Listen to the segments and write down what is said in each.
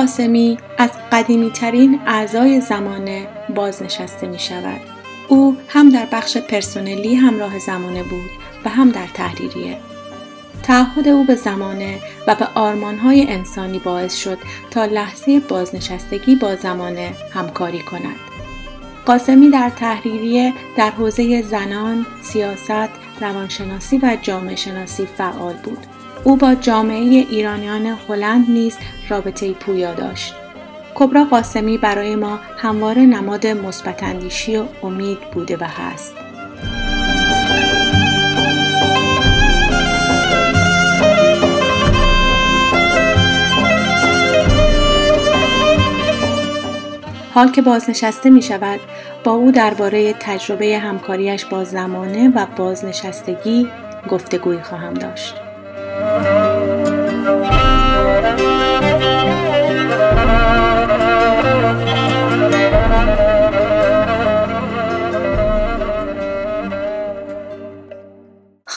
قاسمی از قدیمی ترین اعضای زمانه بازنشسته می شود. او هم در بخش پرسنلی همراه زمانه بود و هم در تحریریه. تعهد او به زمانه و به آرمانهای انسانی باعث شد تا لحظه بازنشستگی با زمانه همکاری کند. قاسمی در تحریریه در حوزه زنان، سیاست، روانشناسی و جامعه شناسی فعال بود. او با جامعه ایرانیان هلند نیز رابطه پویا داشت. کبرا قاسمی برای ما همواره نماد مثبت و امید بوده و هست. حال که بازنشسته می شود با او درباره تجربه همکاریش با زمانه و بازنشستگی گفتگویی خواهم داشت.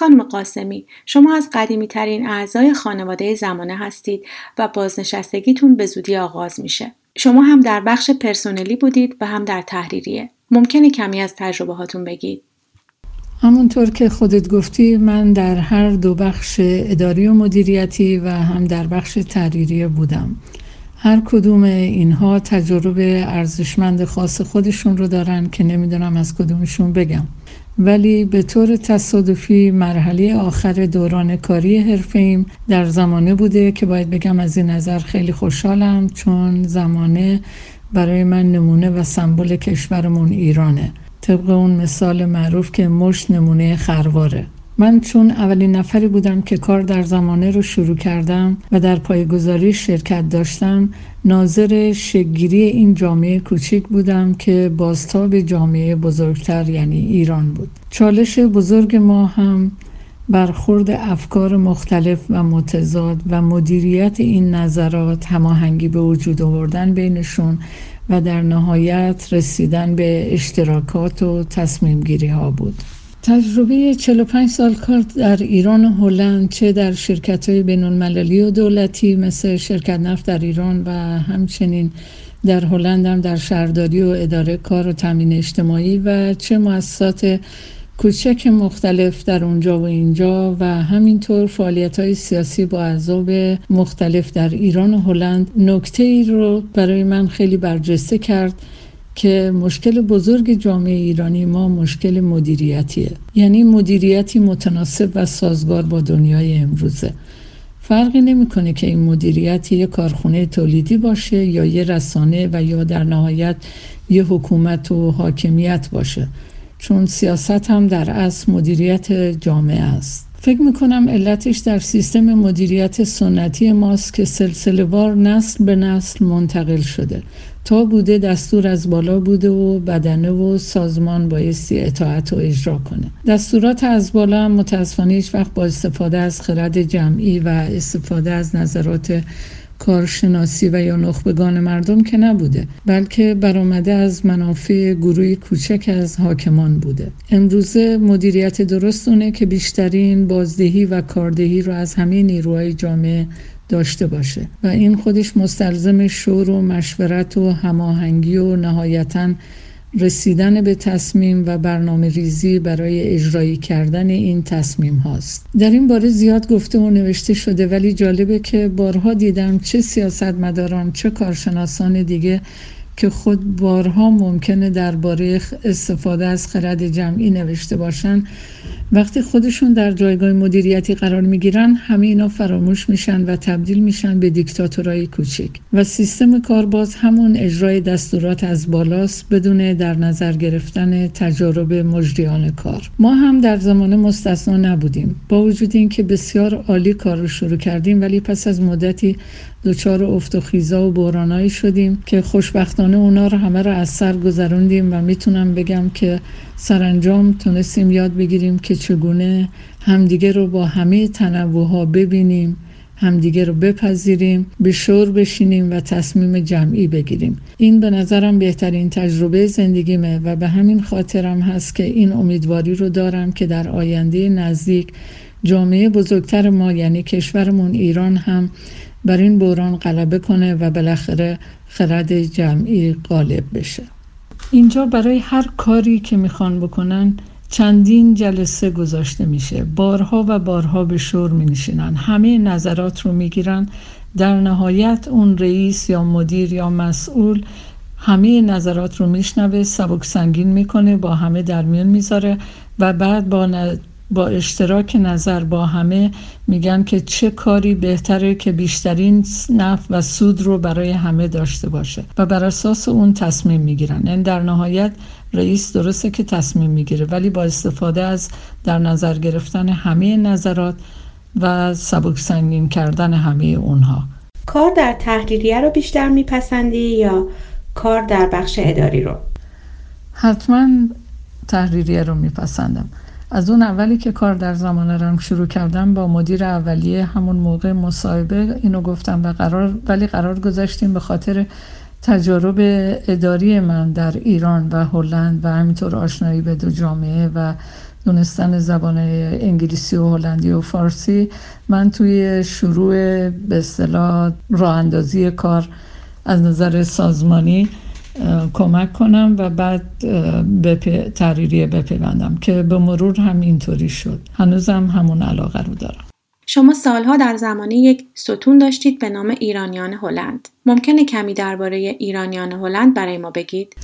خانم قاسمی شما از قدیمی ترین اعضای خانواده زمانه هستید و بازنشستگیتون به زودی آغاز میشه. شما هم در بخش پرسنلی بودید و هم در تحریریه. ممکنه کمی از تجربه هاتون بگید؟ همونطور که خودت گفتی من در هر دو بخش اداری و مدیریتی و هم در بخش تحریریه بودم. هر کدوم اینها تجربه ارزشمند خاص خودشون رو دارن که نمی‌دونم از کدومشون بگم. ولی به طور تصادفی مرحله آخر دوران کاری حرفه در زمانه بوده که باید بگم از این نظر خیلی خوشحالم چون زمانه برای من نمونه و سمبل کشورمون ایرانه طبق اون مثال معروف که مش نمونه خرواره. من چون اولین نفری بودم که کار در زمانه رو شروع کردم و در پایگذاری شرکت داشتم ناظر شگیری این جامعه کوچیک بودم که بازتاب جامعه بزرگتر یعنی ایران بود. چالش بزرگ ما هم برخورد افکار مختلف و متضاد و مدیریت این نظرات هماهنگی به وجود آوردن بینشون و در نهایت رسیدن به اشتراکات و تصمیم گیری ها بود تجربه 45 سال کار در ایران و هلند چه در شرکت های بین المللی و دولتی مثل شرکت نفت در ایران و همچنین در هلند هم در شهرداری و اداره کار و تامین اجتماعی و چه مؤسسات کوچک مختلف در اونجا و اینجا و همینطور فعالیت های سیاسی با اعضاب مختلف در ایران و هلند. نکته ای رو برای من خیلی برجسته کرد که مشکل بزرگ جامعه ایرانی ما مشکل مدیریتیه. یعنی مدیریتی متناسب و سازگار با دنیای امروزه. فرقی نمی‌کنه که این مدیریت یه کارخونه تولیدی باشه یا یه رسانه و یا در نهایت یه حکومت و حاکمیت باشه. چون سیاست هم در اصل مدیریت جامعه است. فکر می‌کنم علتش در سیستم مدیریت سنتی ماست که سلسله وار نسل به نسل منتقل شده. تا بوده دستور از بالا بوده و بدنه و سازمان بایستی اطاعت و اجرا کنه. دستورات از بالا هم متاسفانه وقت با استفاده از خرد جمعی و استفاده از نظرات کارشناسی و یا نخبگان مردم که نبوده بلکه برآمده از منافع گروهی کوچک از حاکمان بوده. امروزه مدیریت درست اونه که بیشترین بازدهی و کاردهی رو از همه نیروهای جامعه داشته باشه و این خودش مستلزم شور و مشورت و هماهنگی و نهایتا رسیدن به تصمیم و برنامه ریزی برای اجرایی کردن این تصمیم هاست. در این باره زیاد گفته و نوشته شده ولی جالبه که بارها دیدم چه سیاستمداران چه کارشناسان دیگه که خود بارها ممکنه درباره استفاده از خرد جمعی نوشته باشن. وقتی خودشون در جایگاه مدیریتی قرار می‌گیرن همه اینا فراموش میشن و تبدیل میشن به دیکتاتورای کوچک. و سیستم کارباز همون اجرای دستورات از بالاست بدون در نظر گرفتن تجارب مجریان کار. ما هم در زمان مستثنا نبودیم. با وجود اینکه بسیار عالی کار رو شروع کردیم ولی پس از مدتی دچار افت و خیزا و بحرانایی شدیم که خوشبختانه اونا رو همه رو از سر گذروندیم و می‌تونم بگم که سرانجام تونستیم یاد بگیریم که چگونه همدیگه رو با همه تنوع ها ببینیم همدیگه رو بپذیریم به شور بشینیم و تصمیم جمعی بگیریم. این به نظرم بهترین تجربه زندگیمه و به همین خاطرم هست که این امیدواری رو دارم که در آینده نزدیک جامعه بزرگتر ما یعنی کشورمون ایران هم بر این بحران غلبه کنه و بالاخره خرد جمعی غالب بشه. اینجا برای هر کاری که می‌خوان بکنن چندین جلسه گذاشته میشه. بارها و بارها به شور می نشینن همه نظرات رو می‌گیرن. در نهایت اون رئیس یا مدیر یا مسئول همه نظرات رو میشنوه سبک سنگین می‌کنه با همه در میون می‌ذاره و بعد با با اشتراک نظر با همه میگن که چه کاری بهتره که بیشترین نفع و سود رو برای همه داشته باشه و بر اساس اون تصمیم می‌گیرن. این یعنی در نهایت رئیس درسته که تصمیم می‌گیره ولی با استفاده از در نظر گرفتن همه نظرات و سبک سنگین کردن همه اونها. کار در تحلیلیه رو بیشتر میپسندی یا کار در بخش اداری رو؟ حتما تحریریه رو میپسندم. از اون اولی که کار در زمان رم شروع کردم با مدیر اولیه همون موقع مصاحبه اینو گفتم و قرار ولی قرار گذاشتیم به خاطر تجارب اداری من در ایران و هلند و همینطور آشنایی به دو جامعه و دونستن زبان انگلیسی و هلندی و فارسی من توی شروع به اصطلاح راه اندازی کار از نظر سازمانی کمک کنم و بعد به تحریریه بپیوندم که به مرور هم اینطوری شد. هنوزم همون علاقه رو دارم. شما سالها در زمانی یک ستون داشتید به نام ایرانیان هلند. ممکنه کمی درباره ایرانیان هلند برای ما بگید؟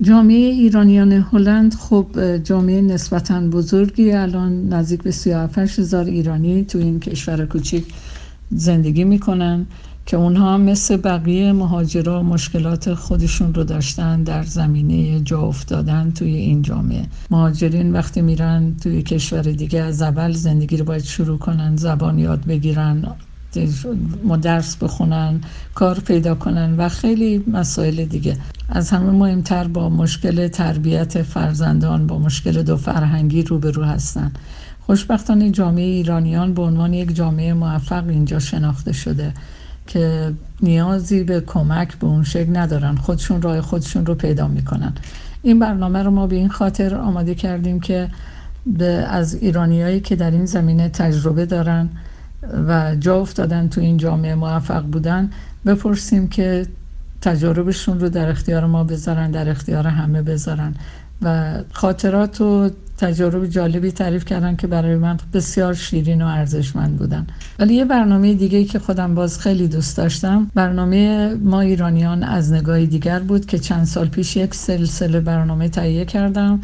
جامعه ایرانیان هلند خب جامعه نسبتا بزرگی الان نزدیک به 37 هزار ایرانی تو این کشور کوچیک زندگی می‌کنن. که اونها مثل بقیه مهاجرا مشکلات خودشون رو داشتن در زمینه جا افتادن توی این جامعه. مهاجرین وقتی میرن توی کشور دیگه از اول زندگی رو باید شروع کنن زبان یاد بگیرن درس بخونن کار پیدا کنن و خیلی مسائل دیگه. از همه مهمتر با مشکل تربیت فرزندان با مشکل دو فرهنگی روبرو هستن. خوشبختانه جامعه ایرانیان به عنوان یک جامعه موفق اینجا شناخته شده. که نیازی به کمک به اون شکل ندارن. خودشون راه خودشون رو پیدا می‌کنن. این برنامه رو ما به این خاطر آماده کردیم که به از ایرانیایی که در این زمینه تجربه دارن و جا افتادن تو این جامعه موفق بودن بپرسیم که تجاربشون رو در اختیار ما بذارن در اختیار همه بذارن. و خاطرات و تجارب جالبی تعریف کردن که برای من بسیار شیرین و ارزشمند بودن. ولی یه برنامه دیگه که خودم باز خیلی دوست داشتم برنامه ما ایرانیان از نگاهی دیگر بود که چند سال پیش یک سلسله برنامه تهیه کردم.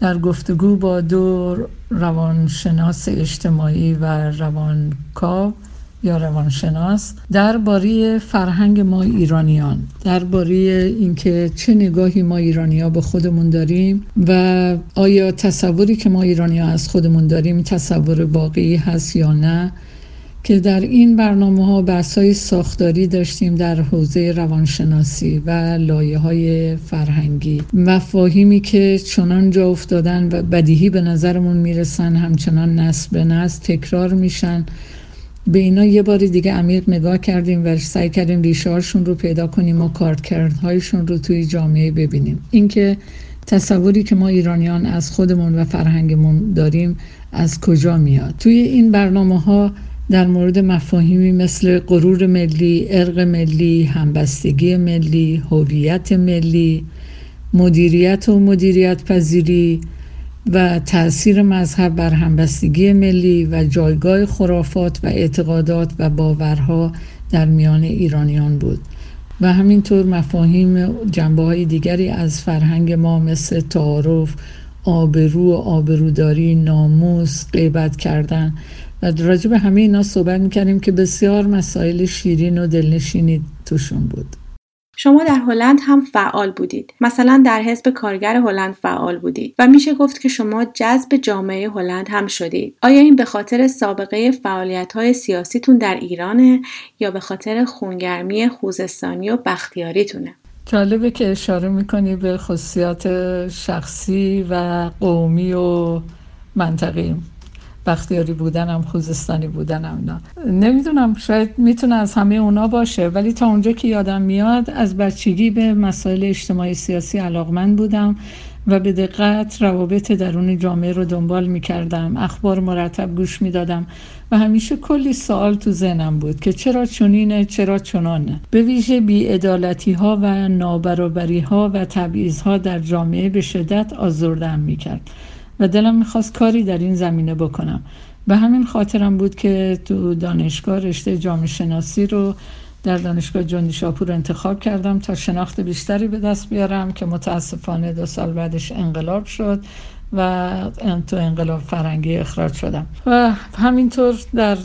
در گفتگو با دو روانشناس اجتماعی و روانکاو یا روانشناس درباره فرهنگ ما ایرانیان درباره اینکه چه نگاهی ما ایرانیا به خودمون داریم و آیا تصوری که ما ایرانیا از خودمون داریم تصور واقعی هست یا نه که در این برنامه ها بحث های ساختاری داشتیم در حوزه روانشناسی و لایه های فرهنگی. مفاهیمی که چنان جا افتادن و بدیهی به نظرمون می‌رسن همچنان نسل به نسل تکرار میشن. به اینا یه بار دیگه عمیق نگاه کردیم و سعی کردیم ریشهاشون رو پیدا کنیم و کارکردهایشون رو توی جامعه ببینیم. اینکه تصوری که ما ایرانیان از خودمون و فرهنگمون داریم از کجا میاد؟ توی این برنامه ها در مورد مفاهیمی مثل غرور ملی، ارق ملی، همبستگی ملی، هویت ملی، مدیریت و مدیریت پذیری و تأثیر مذهب بر همبستگی ملی و جایگاه خرافات و اعتقادات و باورها در میان ایرانیان بود. و همینطور مفاهیم جنبه های دیگری از فرهنگ ما مثل تعارف، آبرو و آبروداری، ناموس، غیبت کردن و راجع به همه اینا صحبت می‌کردیم که بسیار مسائل شیرین و دلنشینی توشون بود. شما در هلند هم فعال بودید. مثلا در حزب کارگر هلند فعال بودید و میشه گفت که شما جذب جامعه هلند هم شدید. آیا این به خاطر سابقه فعالیت های سیاسیتون در ایرانه یا به خاطر خونگرمی خوزستانی و بختیاریتونه؟ جالبه که اشاره می‌کنی به خصوصیات شخصی و قومی و منطقی بختیاری بودنم خوزستانی بودنم نه. نمی‌دونم شاید می‌تونه از همه اونا باشه ولی تا اونجا که یادم میاد از بچگی به مسائل اجتماعی سیاسی علاقمند بودم و به دقت روابط درون جامعه رو دنبال می‌کردم اخبار مرتب گوش می‌دادم و همیشه کلی سوال تو ذهنم بود که چرا چنینه چرا چنانه. به ویژه بیعدالتی ها و نابرابری ها و تبعیض ها در جامعه به شدت آزردم می‌کرد. و دلم می‌خواست کاری در این زمینه بکنم. به همین خاطرم بود که تو دانشگاه رشته جامعه شناسی رو در دانشگاه جندی شاپور انتخاب کردم تا شناخت بیشتری به دست بیارم که متاسفانه دو سال بعدش انقلاب شد و تو انقلاب فرنگی اخراج شدم. و همینطور در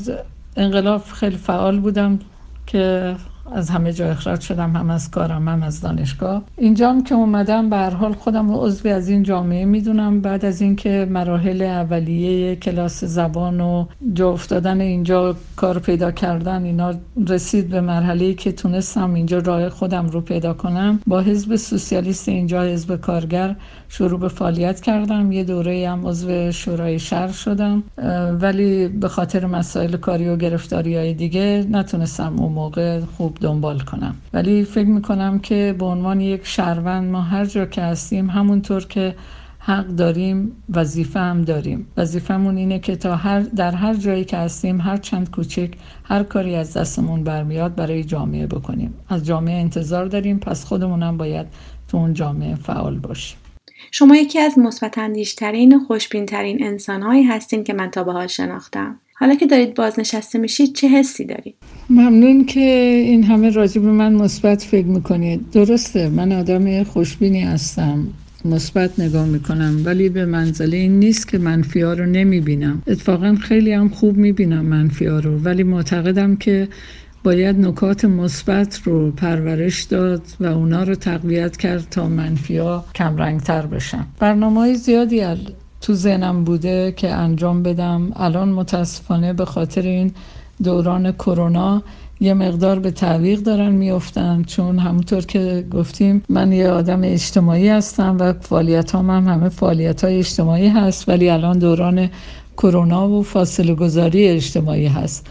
انقلاب خیلی فعال بودم که از همه جا اخراج شدم هم از کارم هم از دانشگاه. اینجام که اومدم به هر حال خودم رو عضوی از این جامعه می‌دونم. بعد از اینکه مراحل اولیه کلاس زبان و جا افتادن اینجا کار پیدا کردن اینا رسید به مرحله که تونستم اینجا راه خودم رو پیدا کنم. با حزب سوسیالیست اینجا حزب کارگر شروع به فعالیت کردم. یه دوره هم عضو شورای شهر شدم. ولی به خاطر مسائل کاری و گرفتاری های دیگه نتونستم اون موقع خوب دنبال کنم. ولی فکر می‌کنم که به عنوان یک شهروند ما هر جا که هستیم همونطور که حق داریم وظیفه هم داریم. وظیفهمون اینه که تا هر در هر جایی که هستیم هر چند کوچک هر کاری از دستمون برمیاد برای جامعه بکنیم. از جامعه انتظار داریم پس خودمونم باید تو اون جامعه فعال باشیم. شما یکی از مثبت اندیشترین و خوشبینترین انسانهایی هستین که من تا به حال شناختم. حالا که دارید بازنشسته میشید چه حسی دارید؟ ممنون که این همه راجع به من مثبت فکر می‌کنید. درسته من آدم خوشبینی هستم. مثبت نگاه می‌کنم ولی به منزله این نیست که منفی ها رو نمی‌بینم. اتفاقا خیلی هم خوب می‌بینم منفی ها رو ولی معتقدم که باید نکات مثبت رو پرورش داد و اونا رو تقویت کرد تا منفی ها کمرنگتر بشن. برنامه های زیادی تو ذهنم بوده که انجام بدم. الان متاسفانه به خاطر این دوران کرونا یه مقدار به تعویق دارن میفتن چون همونطور که گفتیم من یه آدم اجتماعی هستم و فعالیت هم, هم همه فعالیت های اجتماعی هست ولی الان دوران کرونا و فاصله گذاری اجتماعی هست.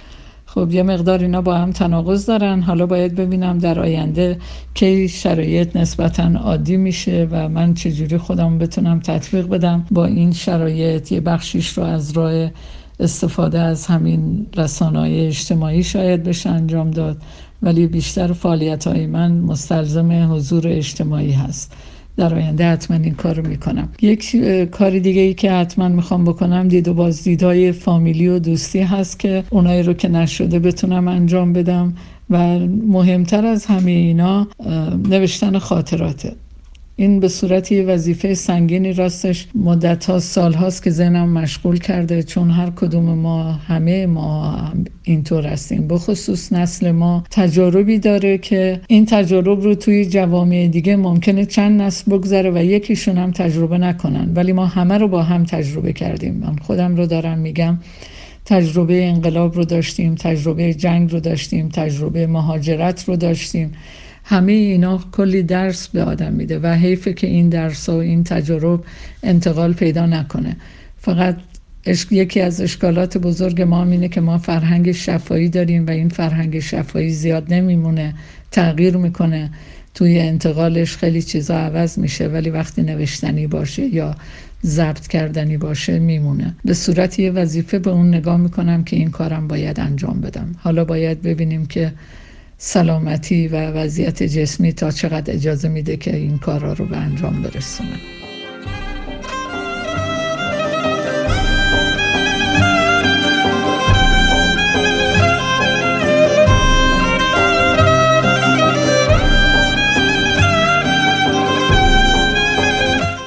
خب یه مقدار اینا با هم تناقض دارن. حالا باید ببینم در آینده کی شرایط نسبتا عادی میشه و من چجوری خودم بتونم تطبیق بدم با این شرایط. یه بخشیش رو از راه استفاده از همین رسانه اجتماعی شاید بشه انجام داد ولی بیشتر فعالیت های من مستلزم حضور اجتماعی هست. در آینده حتما این کار رو می‌کنم. یک کار دیگه ای که حتما می‌خوام بکنم دید و بازدیدهای فامیلی و دوستی هست که اونایی رو که نشده بتونم انجام بدم و مهمتر از همه اینا نوشتن خاطراته. این به صورت یه وظیفه سنگینی راستش مدت ها سال هاست که ذهنم مشغول کرده چون هر کدوم ما همه ما اینطور هستیم. بخصوص نسل ما تجاربی داره که این تجارب رو توی جوامع دیگه ممکنه چند نسل بگذره و یکیشون هم تجربه نکنن. ولی ما همه رو با هم تجربه کردیم. من خودم رو دارم میگم تجربه انقلاب رو داشتیم تجربه جنگ رو داشتیم تجربه مهاجرت رو داشتیم. همه اینا کلی درس به آدم میده و حیفه که این درس و این تجرب انتقال پیدا نکنه. فقط یکی از اشکالات بزرگ ما اینه که ما فرهنگ شفایی داریم و این فرهنگ شفایی زیاد نمیمونه تغییر می‌کنه. توی انتقالش خیلی چیزا عوض میشه ولی وقتی نوشتنی باشه یا ضبط کردنی باشه میمونه. به صورت یه وظیفه به اون نگاه می‌کنم که این کارم باید انجام بدم. حالا باید ببینیم که سلامتی و وضعیت جسمی تا چقدر اجازه میده که این کارا رو به انجام برسونه.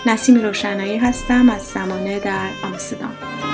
نسیم روشنایی هستم از زمانه در آمستردام.